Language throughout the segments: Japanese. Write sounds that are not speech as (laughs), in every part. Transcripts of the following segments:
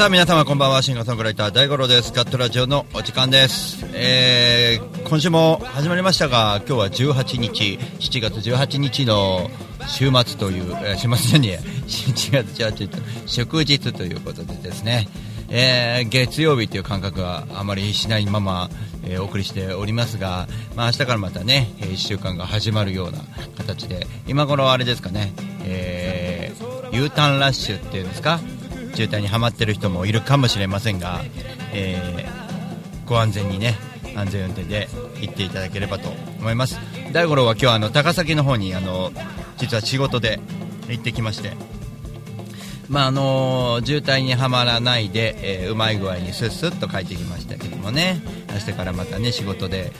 さあ皆様こんばんはシンガーソングライター大五郎です。ガットラジオのお時間です、えー今週も始まりましたが今日は18日7月18日の週末という、えー週末じゃねえ7月18日祝日ということでですね、えー月曜日という感覚があまりしないまま、えーお送りしておりますが、まあ、明日からまたねえー1週間が始まるような形で今頃あれですかね、えー U ターンラッシュっていうんですか？渋滞にはまってる人もいるかもしれませんが、えーご安全にね安全運転で行っていただければと思います。大五郎は今日はあの高崎の方にあの実は仕事で行ってきましてまああの渋滞にはまらないで、えーうまい具合にスッスッと帰ってきましたけどもね。明日からまたね仕事で、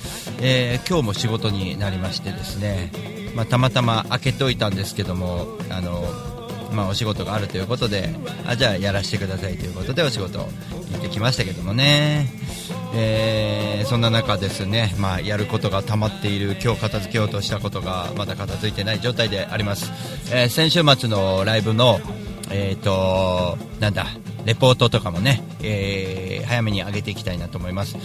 えー今日も仕事になりましてですね、まあ、たまたま開けておいたんですけどもあのまあ、お仕事があるということであじゃあやらせてくださいということでお仕事行ってきましたけどもね、えーそんな中ですね、まあ、やることが溜まっている今日片付けようとしたことがまだ片付いてない状態であります、えー先週末のライブのえーとなんだレポートとかもね、えー早めに上げていきたいなと思います。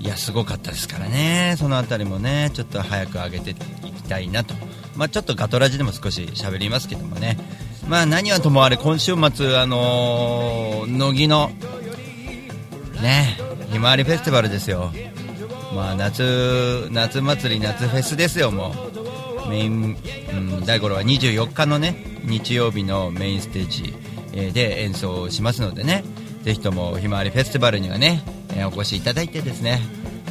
いやすごかったですからね。そのあたりもねちょっと早く上げていきたいなと。まあちょっとガトラジでも少し喋りますけどもね。まあ何はともあれ今週末あのー乃木のねひまわりフェスティバルですよ。まあ夏夏祭り夏フェスですよもう。メイン、うん、大五郎は24日のね日曜日のメインステージえで演奏しますのでね。ぜひともひまわりフェスティバルにはね、えお越しいただいてですね、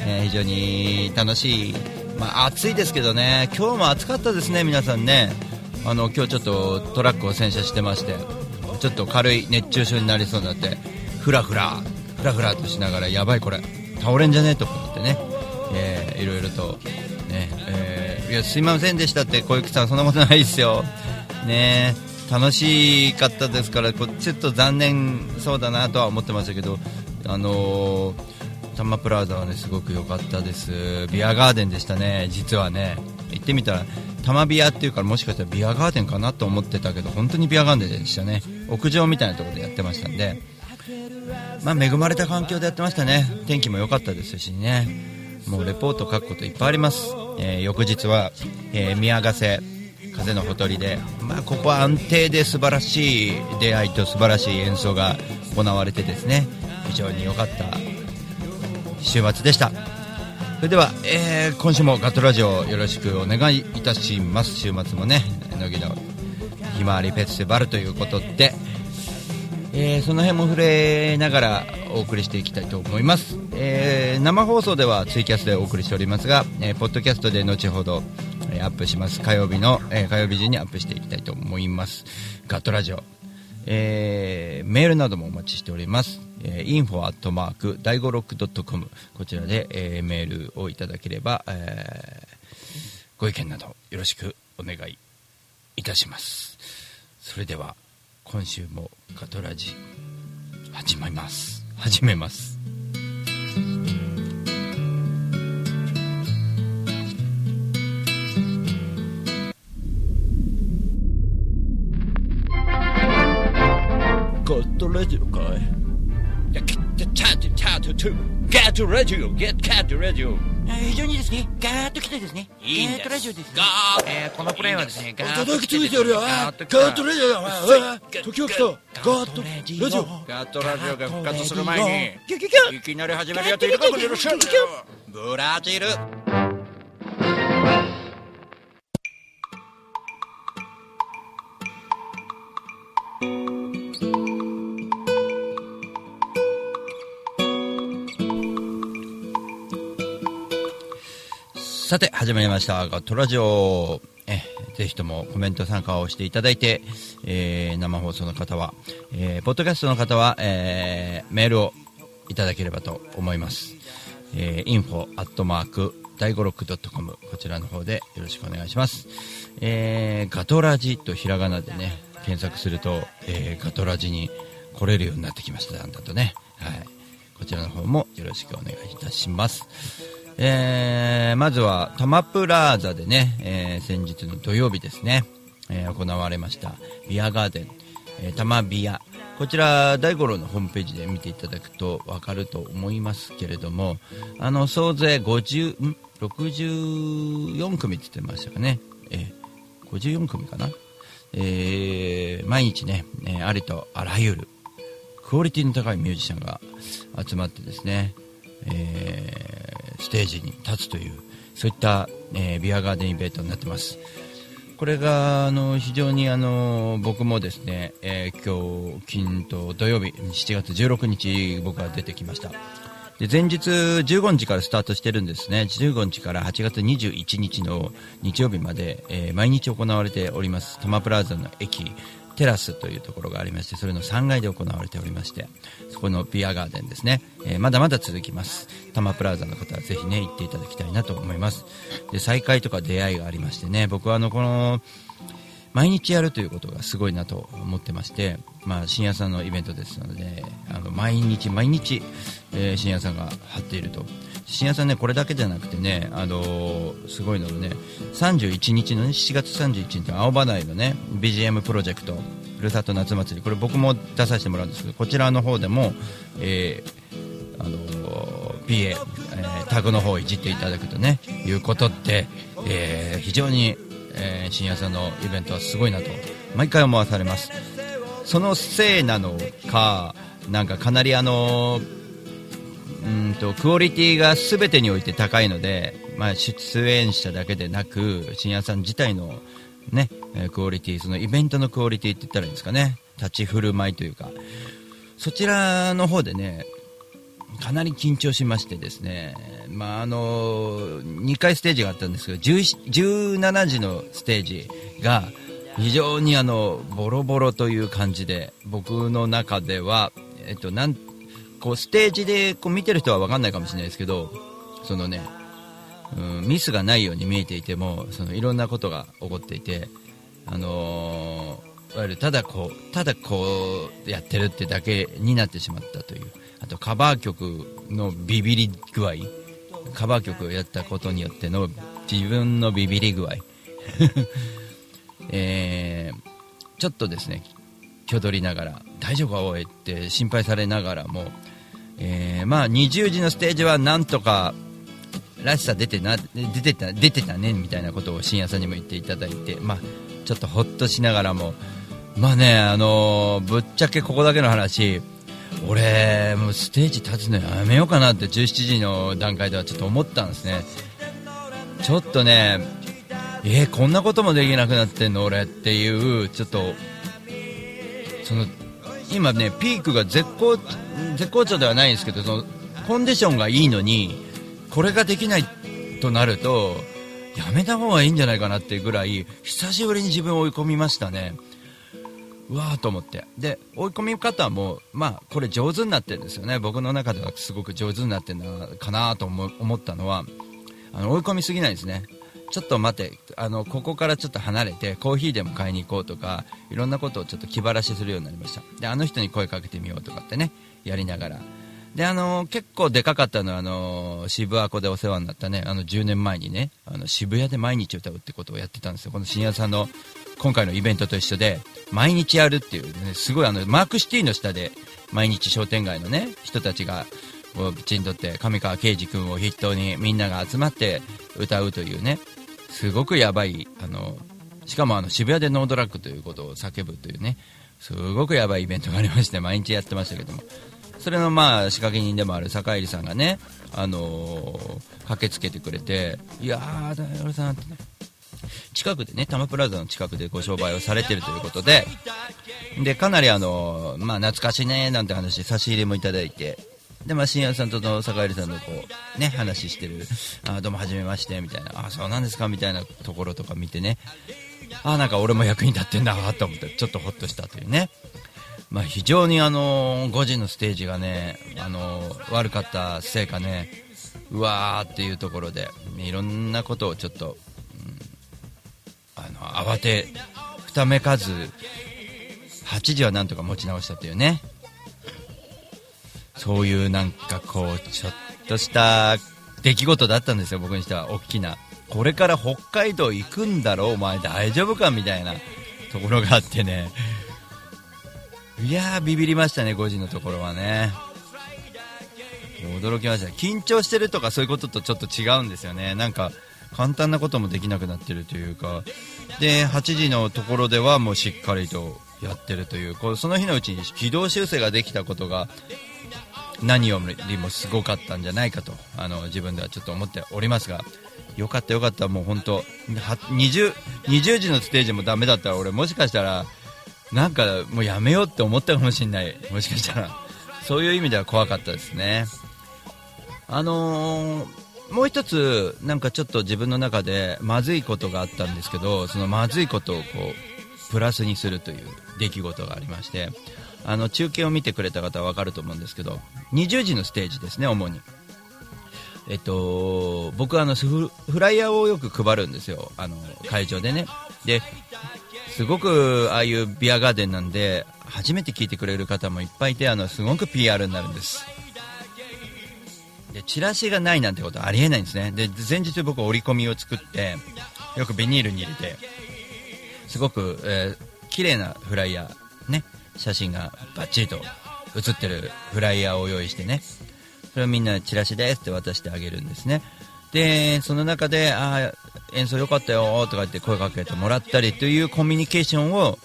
えー非常に楽しい、まあ、暑いですけどね。今日も暑かったですね皆さんね。あの今日ちょっとトラックを洗車してましてちょっと軽い熱中症になりそうになってふらふらふらふらとしながらやばいこれ倒れんじゃねえと思ってね、えーいろいろとね、えーいやすいませんでしたって小雪さんそんなことないですよ。ね楽しかったですからこちょっと残念そうだなとは思ってましたけどあのータマプラザはねすごく良かったです。ビアガーデンでしたね実はね。行ってみたらタマビアっていうからもしかしたらビアガーデンかなと思ってたけど本当にビアガーデンでしたね。屋上みたいなところでやってましたんで。まあ恵まれた環境でやってましたね。天気も良かったですしね。もうレポート書くこといっぱいあります、えー翌日は、えー宮ヶ瀬風のほとりで、まあ、ここは安定で素晴らしい出会いと素晴らしい演奏が行われてですね。非常に良かった週末でした。それでは、えー今週もガットラジオよろしくお願いいたします。週末もね乃木のひまわりフェスティバルということで、えーその辺も触れながらお送りしていきたいと思います、えー生放送ではツイキャスでお送りしておりますが、えーポッドキャストで後ほど、えアップします。火曜日の、え火曜日時にアップしていきたいと思います。ガトラジオ。えーメールなどもお待ちしております、えー、info アットマーク第五ロックドットコムこちらで、えーメールをいただければ、えーご意見などよろしくお願いいたします。それでは今週もガトラジ始めます。始めます。ットラジオかいいや、ゲットチャートチャートトゥガットラジオゲットカットラジオ非常にですね、ガーッと来てですね、いいんですガーットラジオですね。ガーッえーこのプレイはですね、ガーッと叩きついてガーットレジオだお前おい時を来たガーットレジオガットラジオが復活する前にいきなり始めるやついるかもしれませんねブラジルさて始まりました。ガットラジオ。えぜひともコメント参加をしていただいて、えー生放送の方は、えーポッドキャストの方は、えーメールをいただければと思います、えー、info アットマーク第五六ドットコムこちらの方でよろしくお願いします、えーガトラジとひらがなでね検索すると、えーガトラジに来れるようになってきました。だんだんとね。はい。こちらの方もよろしくお願いいたします。えーまずはタマプラーザでね、えー先日の土曜日ですね、えー行われましたビアガーデン、えータマビア。こちら大五郎のホームページで見ていただくと分かると思いますけれどもあの総勢50ん？64組って言ってましたかね、えー、54組かな、えー、毎日ね、えー、ありとあらゆるクオリティの高いミュージシャンが集まってですね、えー、ステージに立つというそういった、えー、ビアガーデンイベントになってます。これがあの非常にあの僕もですね、えー、今日金と土曜日7月16日僕は出てきました。で前日15日からスタートしてるんですね。15日から8月21日の日曜日まで、えー、毎日行われております多摩プラザの駅。テラスというところがありましてそれの3階で行われておりましてそこのビアガーデンですね、えー、まだまだ続きます。多摩プラザの方はぜひね行っていただきたいなと思います。で再会とか出会いがありましてね僕はあのこの毎日やるということがすごいなと思ってまして、まあ、深夜さんのイベントですのであの毎日毎日、えー、深夜さんが張っていると。深夜さんねこれだけじゃなくてね、あのー、すごいのね31日の、ね、7月31日の青葉台のね BGM プロジェクトふるさと夏祭りこれ僕も出させてもらうんですけどこちらの方でも、えー、あのー、PA、えー、タグの方をいじっていただくとねいうことって、えー、非常に、えー、深夜さんのイベントはすごいなと毎回思わされます。そのせいなのかなんかかなりあのーうんとクオリティが全てにおいて高いので、まあ、出演者だけでなく深夜さん自体の、ね、クオリティそのイベントのクオリティって言ったらいいんですかね。立ち振る舞いというか。そちらの方でねかなり緊張しましてですね、まあ、あの2回ステージがあったんですけど17時のステージが非常にあのボロボロという感じで僕の中では、えっと、なんこうステージでこう見てる人は分かんないかもしれないですけどそのね、うん、ミスがないように見えていてもそのいろんなことが起こっていて、あのー、いわゆるただこうただこうやってるってだけになってしまったという。あとカバー曲のビビり具合。カバー曲をやったことによっての自分のビビり具合。(laughs) えー、ちょっとですね挙取りながら大丈夫かおいって心配されながらもえー、まあ20時のステージはなんとからしさ出てな出てた出てたねみたいなことを深夜さんにも言っていただいて、まあ、ちょっとほっとしながらも、まあね、あのー、ぶっちゃけここだけの話、俺、もうステージ立つのやめようかなって17時の段階ではちょっと思ったんですね。ちょっとね、えー、こんなこともできなくなってんの俺っていう、ちょっと、その今ね、ピークが絶好絶好調ではないんですけどそのコンディションがいいのにこれができないとなるとやめた方がいいんじゃないかなっていうぐらい久しぶりに自分を追い込みましたね。うわーと思って。で追い込み方も、まあ、これ上手になってるんですよね。僕の中ではすごく上手になってるのかなと思ったのはあの追い込みすぎないですね。ちょっと待て。あのここからちょっと離れてコーヒーでも買いに行こうとかいろんなことをちょっと気晴らしするようになりました。であの人に声かけてみようとかってねやりながら。であの結構でかかったのはあの渋谷湖でお世話になったねあの10年前にねあの渋谷で毎日歌うってことをやってたんですよ。この深夜さんの今回のイベントと一緒で毎日やるっていう、ね、すごいあのマークシティの下で毎日商店街のね人たちがをきちんとって上川圭司君を筆頭にみんなが集まって歌うというねすごくやばいあのしかもあの渋谷でノードラッグということを叫ぶというねすごくやばいイベントがありまして毎日やってましたけども。それのまあ仕掛け人でもある坂入さんがね、あのー、駆けつけてくれていやー大丸さんってね近くでね、タマプラザの近くでご商売をされてるということで、で、かなりあの、まあ、懐かしいね、なんて話、差し入れもいただいて、で、まあ、深夜さんとの坂入さんのこう、ね、話してる、あどうもはじめまして、みたいな、あそうなんですか、みたいなところとか見てね、あなんか俺も役に立ってんだと思って、ちょっとほっとしたというね。まあ、非常にあの5時のステージがね、あの悪かったせいかね、うわーっていうところで、いろんなことをちょっと、うん、あの慌てふためかず、8時はなんとか持ち直したというね。そういうなんかこう、ちょっとした出来事だったんですよ、僕にしては。大きな。これから北海道行くんだろ、お前大丈夫かみたいなところがあってね。いやービビりましたね5時のところはね驚きました緊張してるとかそういうこととちょっと違うんですよねなんか簡単なこともできなくなってるというかで8時のところではもうしっかりとやってるというこうその日のうちに軌道修正ができたことが何よりもすごかったんじゃないかとあの自分ではちょっと思っておりますがよかったよかったもう本当 20, 20時のステージもダメだったら俺もしかしたらなんかもうやめようって思ったかもしれない。もしかしたら。そういう意味では怖かったですね。あのーもう一つ、なんかちょっと自分の中でまずいことがあったんですけど、そのまずいことをこうプラスにするという出来事がありまして、あの中継を見てくれた方は分かると思うんですけど、20時のステージですね、主に。えっと、僕はあのフライヤーをよく配るんですよ、あの会場でね。ですごくああいうビアガーデンなんで初めて聞いてくれる方もいっぱいいてあのすごく PR になるんですでチラシがないなんてことはありえないんですねで前日僕折り込みを作ってよくビニールに入れてすごく、えー、綺麗なフライヤーね写真がバッチリと写ってるフライヤーを用意してね。それをみんなチラシですって渡してあげるんですね。でその中でああ演奏良かったよとか言って声かけてもらったりというコミュニケーションを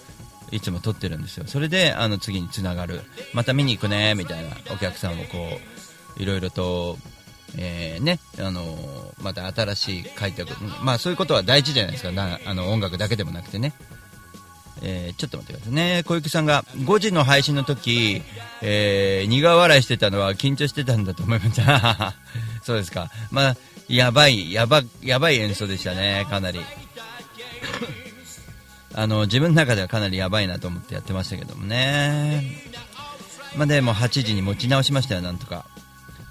いつも取ってるんですよ。それであの次につながる。また見に行くねみたいなお客さんをこういろいろと、えー、ね、あの、また新しい開拓、まあそういうことは大事じゃないですか、なあの音楽だけでもなくてね。えー、ちょっと待ってくださいね。小雪さんが5時の配信の時、えー、苦笑いしてたのは緊張してたんだと思います。(laughs) そうですか。まあ、やばい、やば、やばい演奏でしたね、かなり。あの、自分の中ではかなりやばいなと思ってやってましたけどもね。まあでも8時に持ち直しましたよ、なんとか。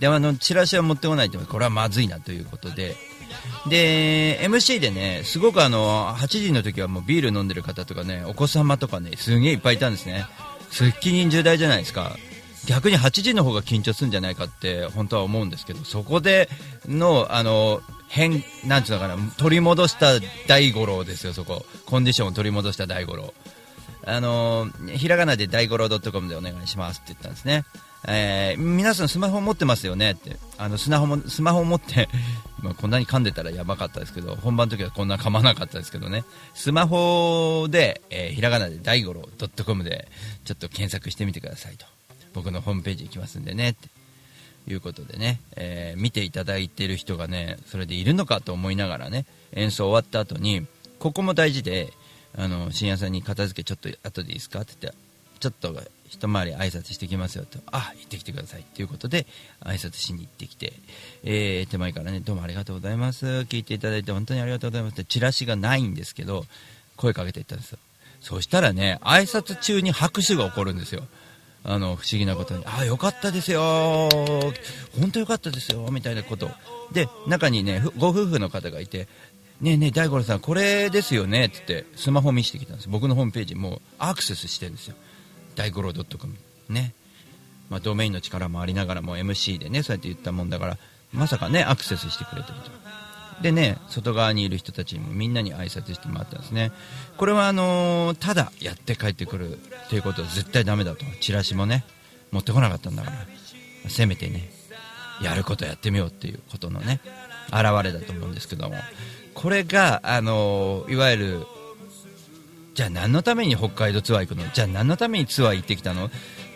であのチラシは持ってこないとこれはまずいなということでで MC でねすごくあの8時の時はもうビール飲んでる方とかねお子様とかねすげえいっぱいいたんですね。責任重大じゃないですか。逆に8時の方が緊張するんじゃないかって本当は思うんですけどそこでのあの変なんていうのかな取り戻した大五郎ですよそこ。コンディションを取り戻した大五郎。あのひらがなで大五郎 .com でお願いしますって言ったんですね。えー、皆さんスマホ持ってますよねって。あのスマホもスマホを持って (laughs) まこんなに噛んでたらやばかったですけど本番の時はこんな噛まなかったですけどね。スマホで、えー、ひらがなで大五郎 .com でちょっと検索してみてくださいと。僕のホームページ行きますんでねって。いうことでね、えー、見ていただいている人がねそれでいるのかと思いながらね演奏終わった後にここも大事であの深夜さんに片付けちょっと後でいいですかって言ってちょっと一回り挨拶してきますよと、あ、行ってきてくださいということで、挨拶しに行ってきて、えー、手前からね、どうもありがとうございます。聞いていただいて本当にありがとうございますって、チラシがないんですけど、声かけていったんですよ。そしたらね、挨拶中に拍手が起こるんですよ。あの、不思議なことに、ああ、よかったですよ本当よかったですよみたいなこと。で、中にね、ご夫婦の方がいて、ねえねえ、大五郎さん、これですよねって言って、スマホ見せてきたんです。僕のホームページもうアクセスしてるんですよ。大五郎 .com ね、まあ、ドメインの力もありながらも MC でねそうやって言ったもんだからまさかねアクセスしてくれてると。でね外側にいる人たちにもみんなに挨拶してもらったんですね。これはあのー、ただやって帰ってくるっていうことは絶対ダメだと。チラシもね持ってこなかったんだから。せめてねやることやってみようっていうことのね現れだと思うんですけども。これがあのー、いわゆるじゃあ何のために北海道ツアー行くの？じゃあ何のためにツアー行ってきたの？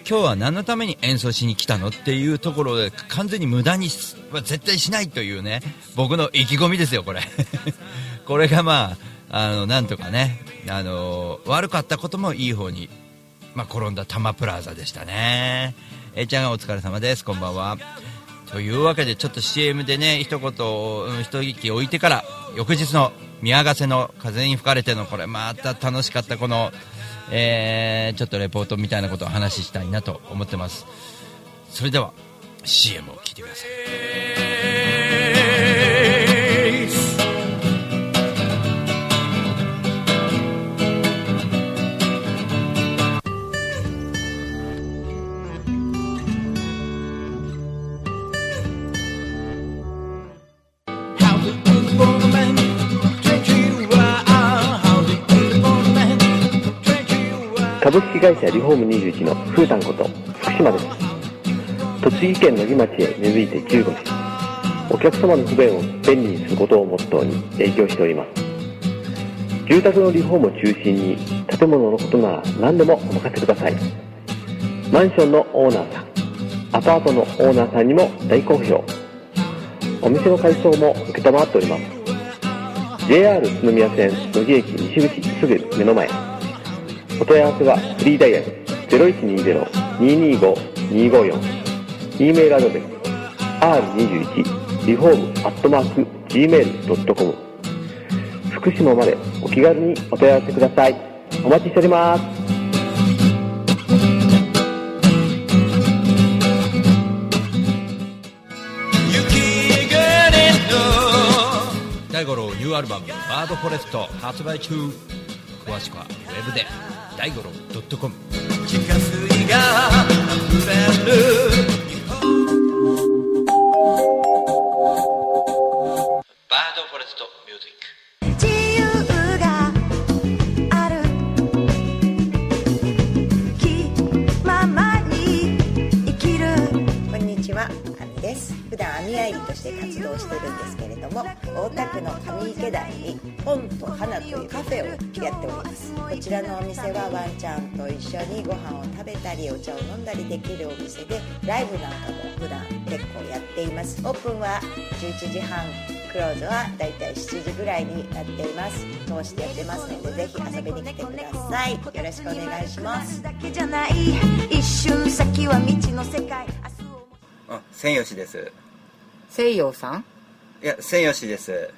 今日は何のために演奏しに来たの？っていうところで完全に無駄には絶対しないというね僕の意気込みですよ、これ。(laughs) これがまああのなんとかねあの悪かったこともいい方に、まあ、転んだタマプラザでしたね。えちゃんお疲れ様です、こんばんは。というわけでちょっと CM でね一言一息置いてから翌日の宮ヶ瀬の風に吹かれてのこれまた楽しかったこの、えー、ちょっとレポートみたいなことを話したいなと思ってます。それでは CM を聞いてください。株式会社リフォーム21のふーたんこと福島です。栃木県野木町へ根付いて15年。お客様の不便を便利にすることをモットーに営業しております。住宅のリフォームを中心に建物のことなら何でもお任せください。マンションのオーナーさんアパートのオーナーさんにも大好評。お店の改装も承っております。JR 宇都宮線野木駅西口すぐ目の前。お問い合わせはフリーダイヤル0120-225-254 E メールアドレス r21 リフォームアットマーク gmail.com 福島までお気軽にお問い合わせください。お待ちしております。大五郎ニューアルバム「バードフォレスト」発売中。詳しくはウェブで大五郎 .com 地下水が溢れる。バードフォレストミュージック。自由がある。気ままに生きる。こんにちは、あみです。普段網あいりとして活動してるんです大田区の上池台に本と花というカフェをやっております。こちらのお店はワンちゃんと一緒にご飯を食べたりお茶を飲んだりできるお店で、ライブなんかも普段結構やっています。オープンは11時半。クローズはだいたい7時ぐらいになっています通してやってますのでぜひ遊びに来てくださいよろしくお願いしますだけじゃない一瞬先は未知の世界あ、千吉です。西洋さん？いや、千吉です。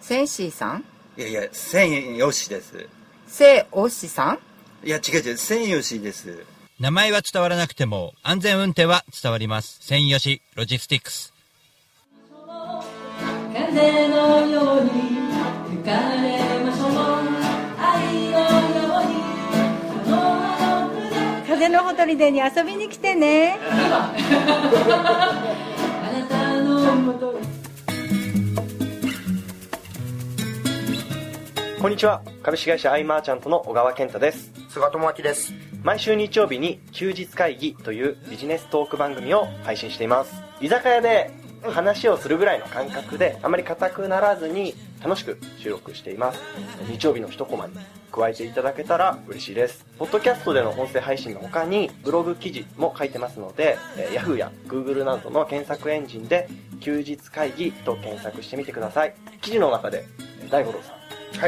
センシーさん？いやいや、千吉です。セオシさん？いや、違う違う、千吉です。名前は伝わらなくても安全運転は伝わります。専用しロジスティックス。風のように吹かれましょう。愛のようにあの風のほとりでに遊びに来てね。(laughs) (laughs) (laughs) あなたのもとにこんにちは。株式会社アイマーチャントの小川健太です。菅智明です。毎週日曜日に休日会議というビジネストーク番組を配信しています。居酒屋で話をするぐらいの感覚であまり硬くならずに楽しく収録しています。日曜日の一コマに加えていただけたら嬉しいです。ポッドキャストでの音声配信の他にブログ記事も書いてますので、えー Yahoo や Google などの検索エンジンで休日会議と検索してみてください。記事の中でえー大五郎さん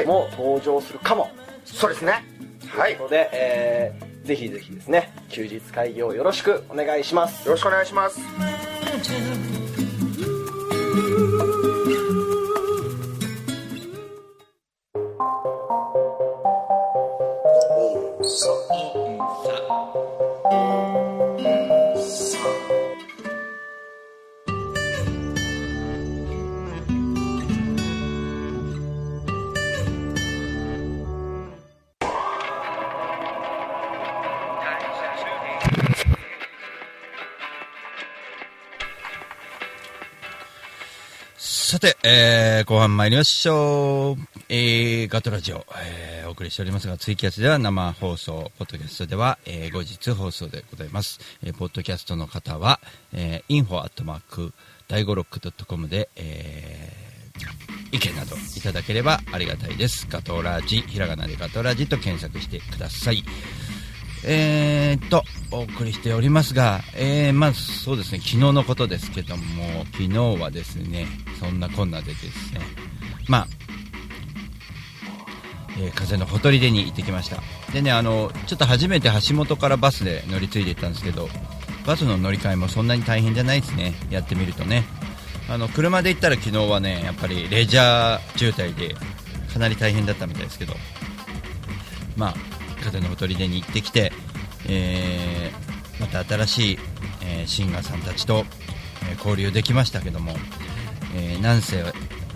も登場するかも、そうですね。ということで、えーぜひぜひですね休日会議をよろしくお願いします。よろしくお願いしますて、えー、後半参りましょう。えー、ガトラジオ、えー、お送りしておりますが、ツイキャスでは生放送、ポッドキャストでは、えー、後日放送でございます。えー、ポッドキャストの方は、えー、info アットマーク、第五ロックドットコムで、えー、意見などいただければありがたいです。ガトラジ、ひらがなでガトラジと検索してください。えーっと、お送りしておりますが、えー、まずそうですね、昨日のことですけども、昨日はですね、そんなこんなでですね、まあ、えー風のほとりでに行ってきました。でね、あの、ちょっと初めて橋本からバスで乗り継いで行ったんですけど、バスの乗り換えもそんなに大変じゃないですね、やってみるとね。あの、車で行ったら昨日はね、やっぱりレジャー渋滞でかなり大変だったみたいですけど、まあ、風のほとりでに行ってきて、えーまた新しい、えーシンガーさんたちと、え交流できましたけども、えーなんせ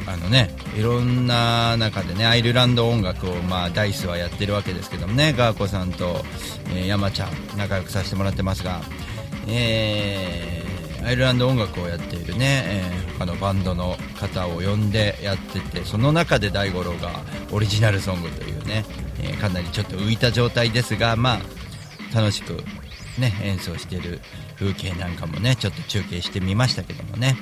あのねいろんな中でねアイルランド音楽を、まあ、ダイスはやってるわけですけどもねガーコさんと、えー山ちゃん仲良くさせてもらってますが、えーアイルランド音楽をやっているね、えー他のバンドの方を呼んでやっててその中で大五郎がオリジナルソングというね、えーかなりちょっと浮いた状態ですがまあ楽しくね演奏している風景なんかもねちょっと中継してみましたけどもね。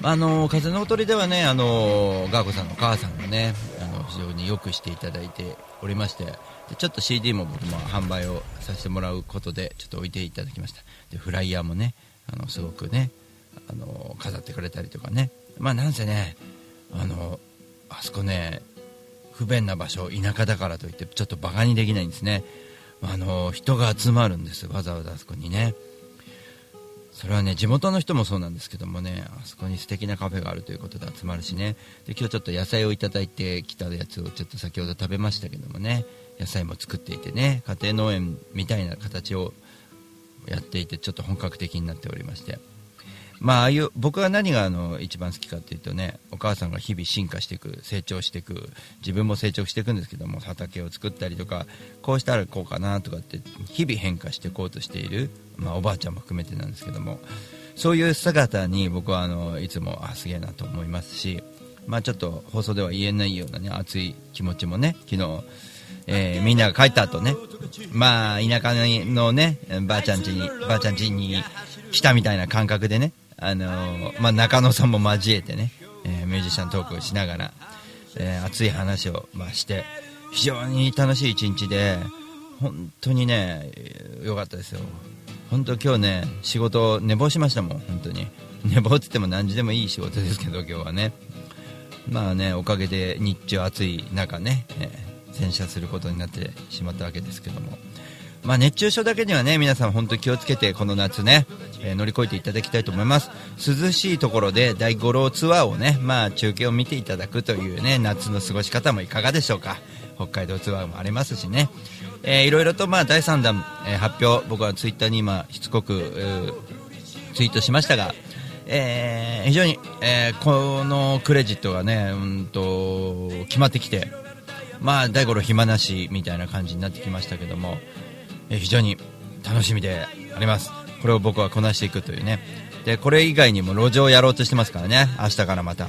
あの風の鳥ではねあのガーコさんのお母さんがねあの非常によくしていただいておりましてちょっと CD も僕も販売をさせてもらうことでちょっと置いていただきました。でフライヤーもねあのすごくねあの飾ってくれたりとかね。まあなんせねあのあそこね不便な場所田舎だからといってちょっとバカにできないんですね。あの人が集まるんですわざわざあそこにね。それはね地元の人もそうなんですけどもねあそこに素敵なカフェがあるということで集まるしね。で今日ちょっと野菜をいただいてきたやつをちょっと先ほど食べましたけどもね。野菜も作っていてね家庭農園みたいな形をやっていてちょっと本格的になっておりまして。まあああいう僕は何があの一番好きかっていうとねお母さんが日々進化していく成長していく自分も成長していくんですけども畑を作ったりとかこうしたらこうかなとかって日々変化していこうとしている、まあ、おばあちゃんも含めてなんですけどもそういう姿に僕はあのいつもあすげえなと思いますし、まあ、ちょっと放送では言えないようなね熱い気持ちもね昨日えーみんなが帰った後ね、まあ、田舎のね、ばあちゃん家に、ばあちゃん家に来たみたいな感覚でね、あのーまあ、中野さんも交えてね、えーミュージシャントークをしながら、えー熱い話を、まあ、して、非常に楽しい一日で、本当にね、えーよかったですよ。本当今日ね、仕事寝坊しましたもん、本当に。寝坊って言っても何時でもいい仕事ですけど、今日はね。まあね、おかげで日中暑い中ね、えー洗車することになってしまったわけですけども、まあ、熱中症だけにはね皆さん本当に気をつけてこの夏ね、えー乗り越えていただきたいと思います。涼しいところで大五郎ツアーをね、まあ、中継を見ていただくというね夏の過ごし方もいかがでしょうか。北海道ツアーもありますしね、えーいろいろとまあ第3弾、えー発表僕はツイッターに今しつこく、ツイートしましたが、えー非常に、えーこのクレジットがねうんと決まってきてまあ大五郎暇なしみたいな感じになってきましたけども、え非常に楽しみであります。これを僕はこなしていくというね。でこれ以外にも路上をやろうとしてますからね。明日からまた。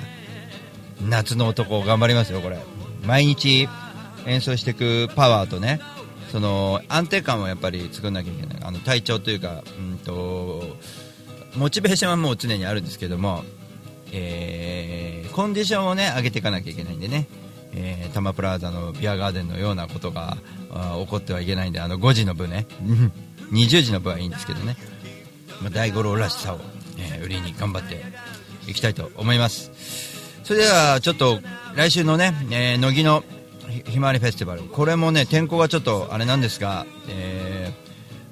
夏の男頑張りますよこれ。毎日演奏していくパワーとねその安定感をやっぱり作んなきゃいけない。あの体調というかうんとモチベーションはもう常にあるんですけども、えーコンディションをね上げていかなきゃいけないんでね、えー、タマプラザのビアガーデンのようなことが起こってはいけないんであの5時の部ね。(laughs) 20時の部はいいんですけどね、まあ、大五郎らしさを、えー売りに頑張っていきたいと思います。それではちょっと来週のね、えー乃木のひまわりフェスティバル。これもね天候がちょっとあれなんですが、えー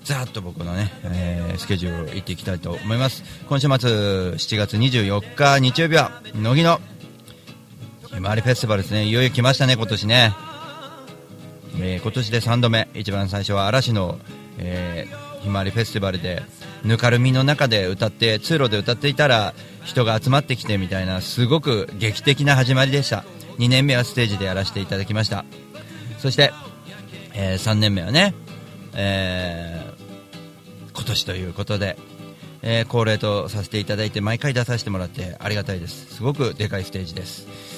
ざっと僕のね、えースケジュールを行っていきたいと思います。今週末7月24日日曜日は乃木のひまわりフェスティバルですね。いよいよ来ましたね今年ね、えー今年で3度目。一番最初は嵐の、えーひまわりフェスティバルでぬかるみの中で歌って通路で歌っていたら人が集まってきてみたいなすごく劇的な始まりでした。2年目はステージでやらせていただきました。そして、え3年目はね、えー今年ということで、えー恒例とさせていただいて毎回出させてもらってありがたいです。すごくでかいステージです。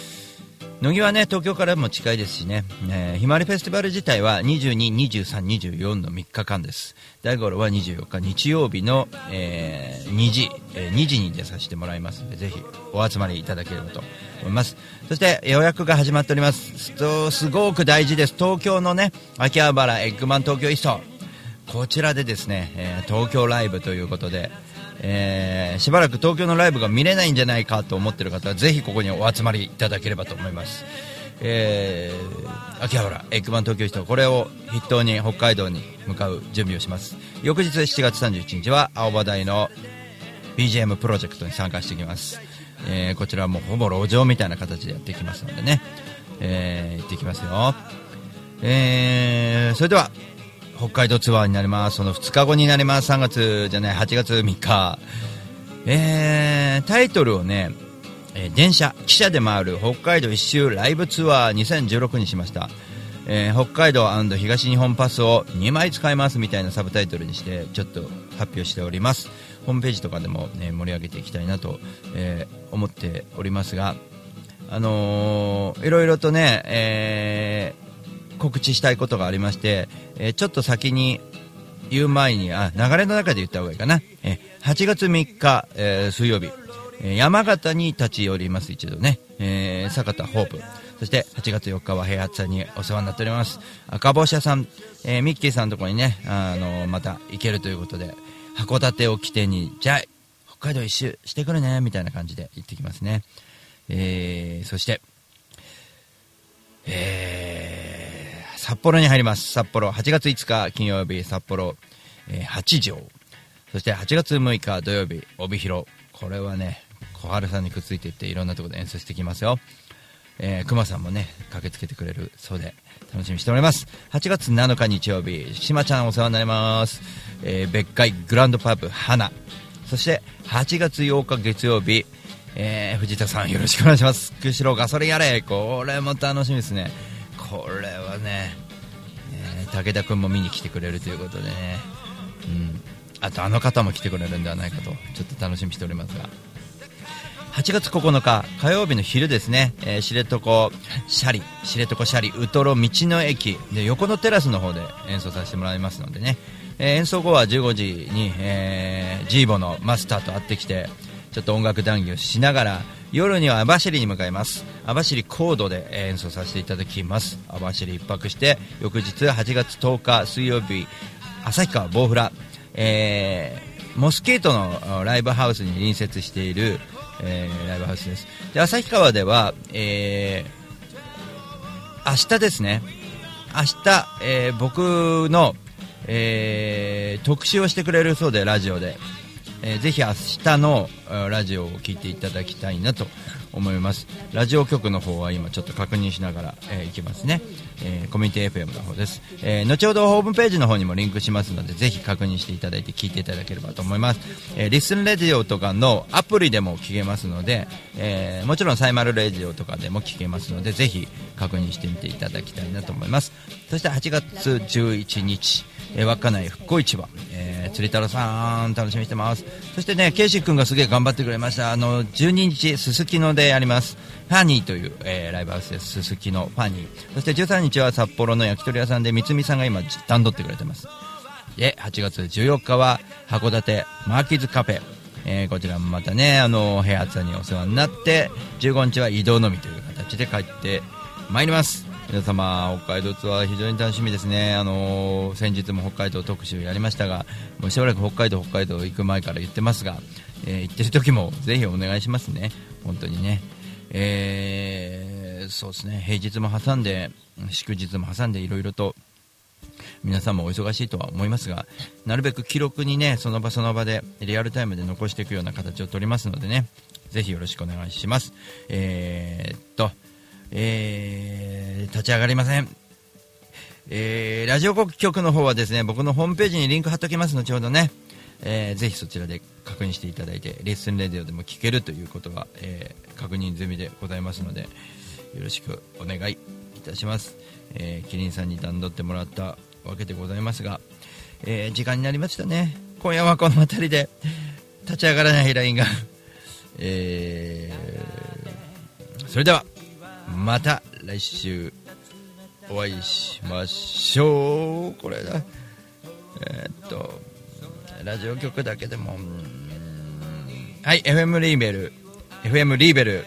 乃木はね東京からも近いですしね、えーひまわりフェスティバル自体は22、23、24の3日間です。大五郎は24日日曜日の、えー2時、えー2時に出させてもらいますのでぜひお集まりいただければと思います。そして予約が始まっております。とすごく大事です。東京のね秋葉原エッグマン東京イースト。こちらでですね、えー東京ライブということで、えーしばらく東京のライブが見れないんじゃないかと思ってる方はぜひここにお集まりいただければと思います、えー秋葉原エッグマン東京人これを筆頭に北海道に向かう準備をします。翌日7月31日は青葉台の BGM プロジェクトに参加してきます、えーこちらもほぼ路上みたいな形でやっていきますのでね、えー行ってきますよ、えーそれでは北海道ツアーになります。その2日後になります。3月じゃない8月3日。えータイトルをね、え電車汽車で回る北海道一周ライブツアー2016にしました、えー北海道東日本パスを2枚使いますみたいなサブタイトルにしてちょっと発表しております。ホームページとかでも、ね、盛り上げていきたいなと、えー思っておりますがあのーいろいろとね、えー告知したいことがありまして、えーちょっと先に言う前にあ流れの中で言った方がいいかな、えー8月3日、えー水曜日、え山形に立ち寄ります。一度ね、え坂田ホープ。そして8月4日は平八さんにお世話になっております。赤帽子屋さん、えーミッキーさんのとこにね、あのまた行けるということで函館を起点にじゃあ北海道一周してくるねみたいな感じで行ってきますね、えそしてえー札幌に入ります。札幌8月5日金曜日札幌、えー八条。そして8月6日土曜日帯広。これはね小春さんにくっついていっていろんなところで演奏してきますよ。えー、熊さんもね駆けつけてくれるそうで楽しみにしております。8月7日日曜日島ちゃんお世話になります、えー別海グランドパブ花そして8月8日月曜日、えー藤田さんよろしくお願いします。釧路ガソリンやれ。これも楽しみですね。これはね、えー武田君も見に来てくれるということでね、うん、あとあの方も来てくれるんではないかとちょっと楽しみにしておりますが。8月9日火曜日の昼ですね、えー知床シャリ知床シャリウトロ道の駅。で横のテラスの方で演奏させてもらいますのでね、えー演奏後は15時に、えージーボのマスターと会ってきてちょっと音楽談義をしながら夜には網走に向かいます。網走コードで演奏させていただきます。網走一泊して翌日8月10日水曜日旭川ボウフラ、えーモスケートのライブハウスに隣接している、えーライブハウスです。で旭川では、えー明日ですね。明日、えー僕の、えー特集をしてくれるそうでラジオで、えーぜひ明日のラジオを聞いていただきたいなと思います。ラジオ局の方は今ちょっと確認しながら、えーいきますね、えーコミュニティ FM の方です、えー後ほどホームページの方にもリンクしますのでぜひ確認していただいて聞いていただければと思います、えーリスンレディオとかのアプリでも聞けますので、えーもちろんサイマルレディオとかでも聞けますのでぜひ確認してみていただきたいなと思います。そして8月11日、えー稚内復興市場、えー釣り太郎さん楽しみしてます。そしてねケイシ君がすげえ頑張ってくれました。あの12日すすきのでやります。ファニーという、えーライブハウスです。すすきのファニー。そして13日は札幌の焼き鳥屋さんで三つみさんが今段取ってくれてます。で8月14日は函館マーキーズカフェ、えーこちらもまたねあの部屋さんにお世話になって15日は移動のみという形で帰ってまいります。皆様北海道ツアー非常に楽しみですね。あのー先日も北海道特集やりましたがもうしばらく北海道北海道行く前から言ってますが、えー行ってる時もぜひお願いしますね。本当にね。えーそうですね。平日も挟んで祝日も挟んでいろいろと皆さんもお忙しいとは思いますがなるべく記録にねその場その場でリアルタイムで残していくような形を取りますのでね。ぜひよろしくお願いします。えーっとえー立ち上がりません。えーラジオ局の方はですね僕のホームページにリンク貼っておきます後ほどね、えーぜひそちらで確認していただいてレッスンレディオでも聞けるということが、えー確認済みでございますのでよろしくお願いいたします、えーキリンさんに段取ってもらったわけでございますが、えー時間になりましたね。今夜はこの辺りで立ち上がらないラインが、えーそれでは。また来週お会いしましょう。これだ。えーっとラジオ局だけでもはい FM リーベル。FM リーベル。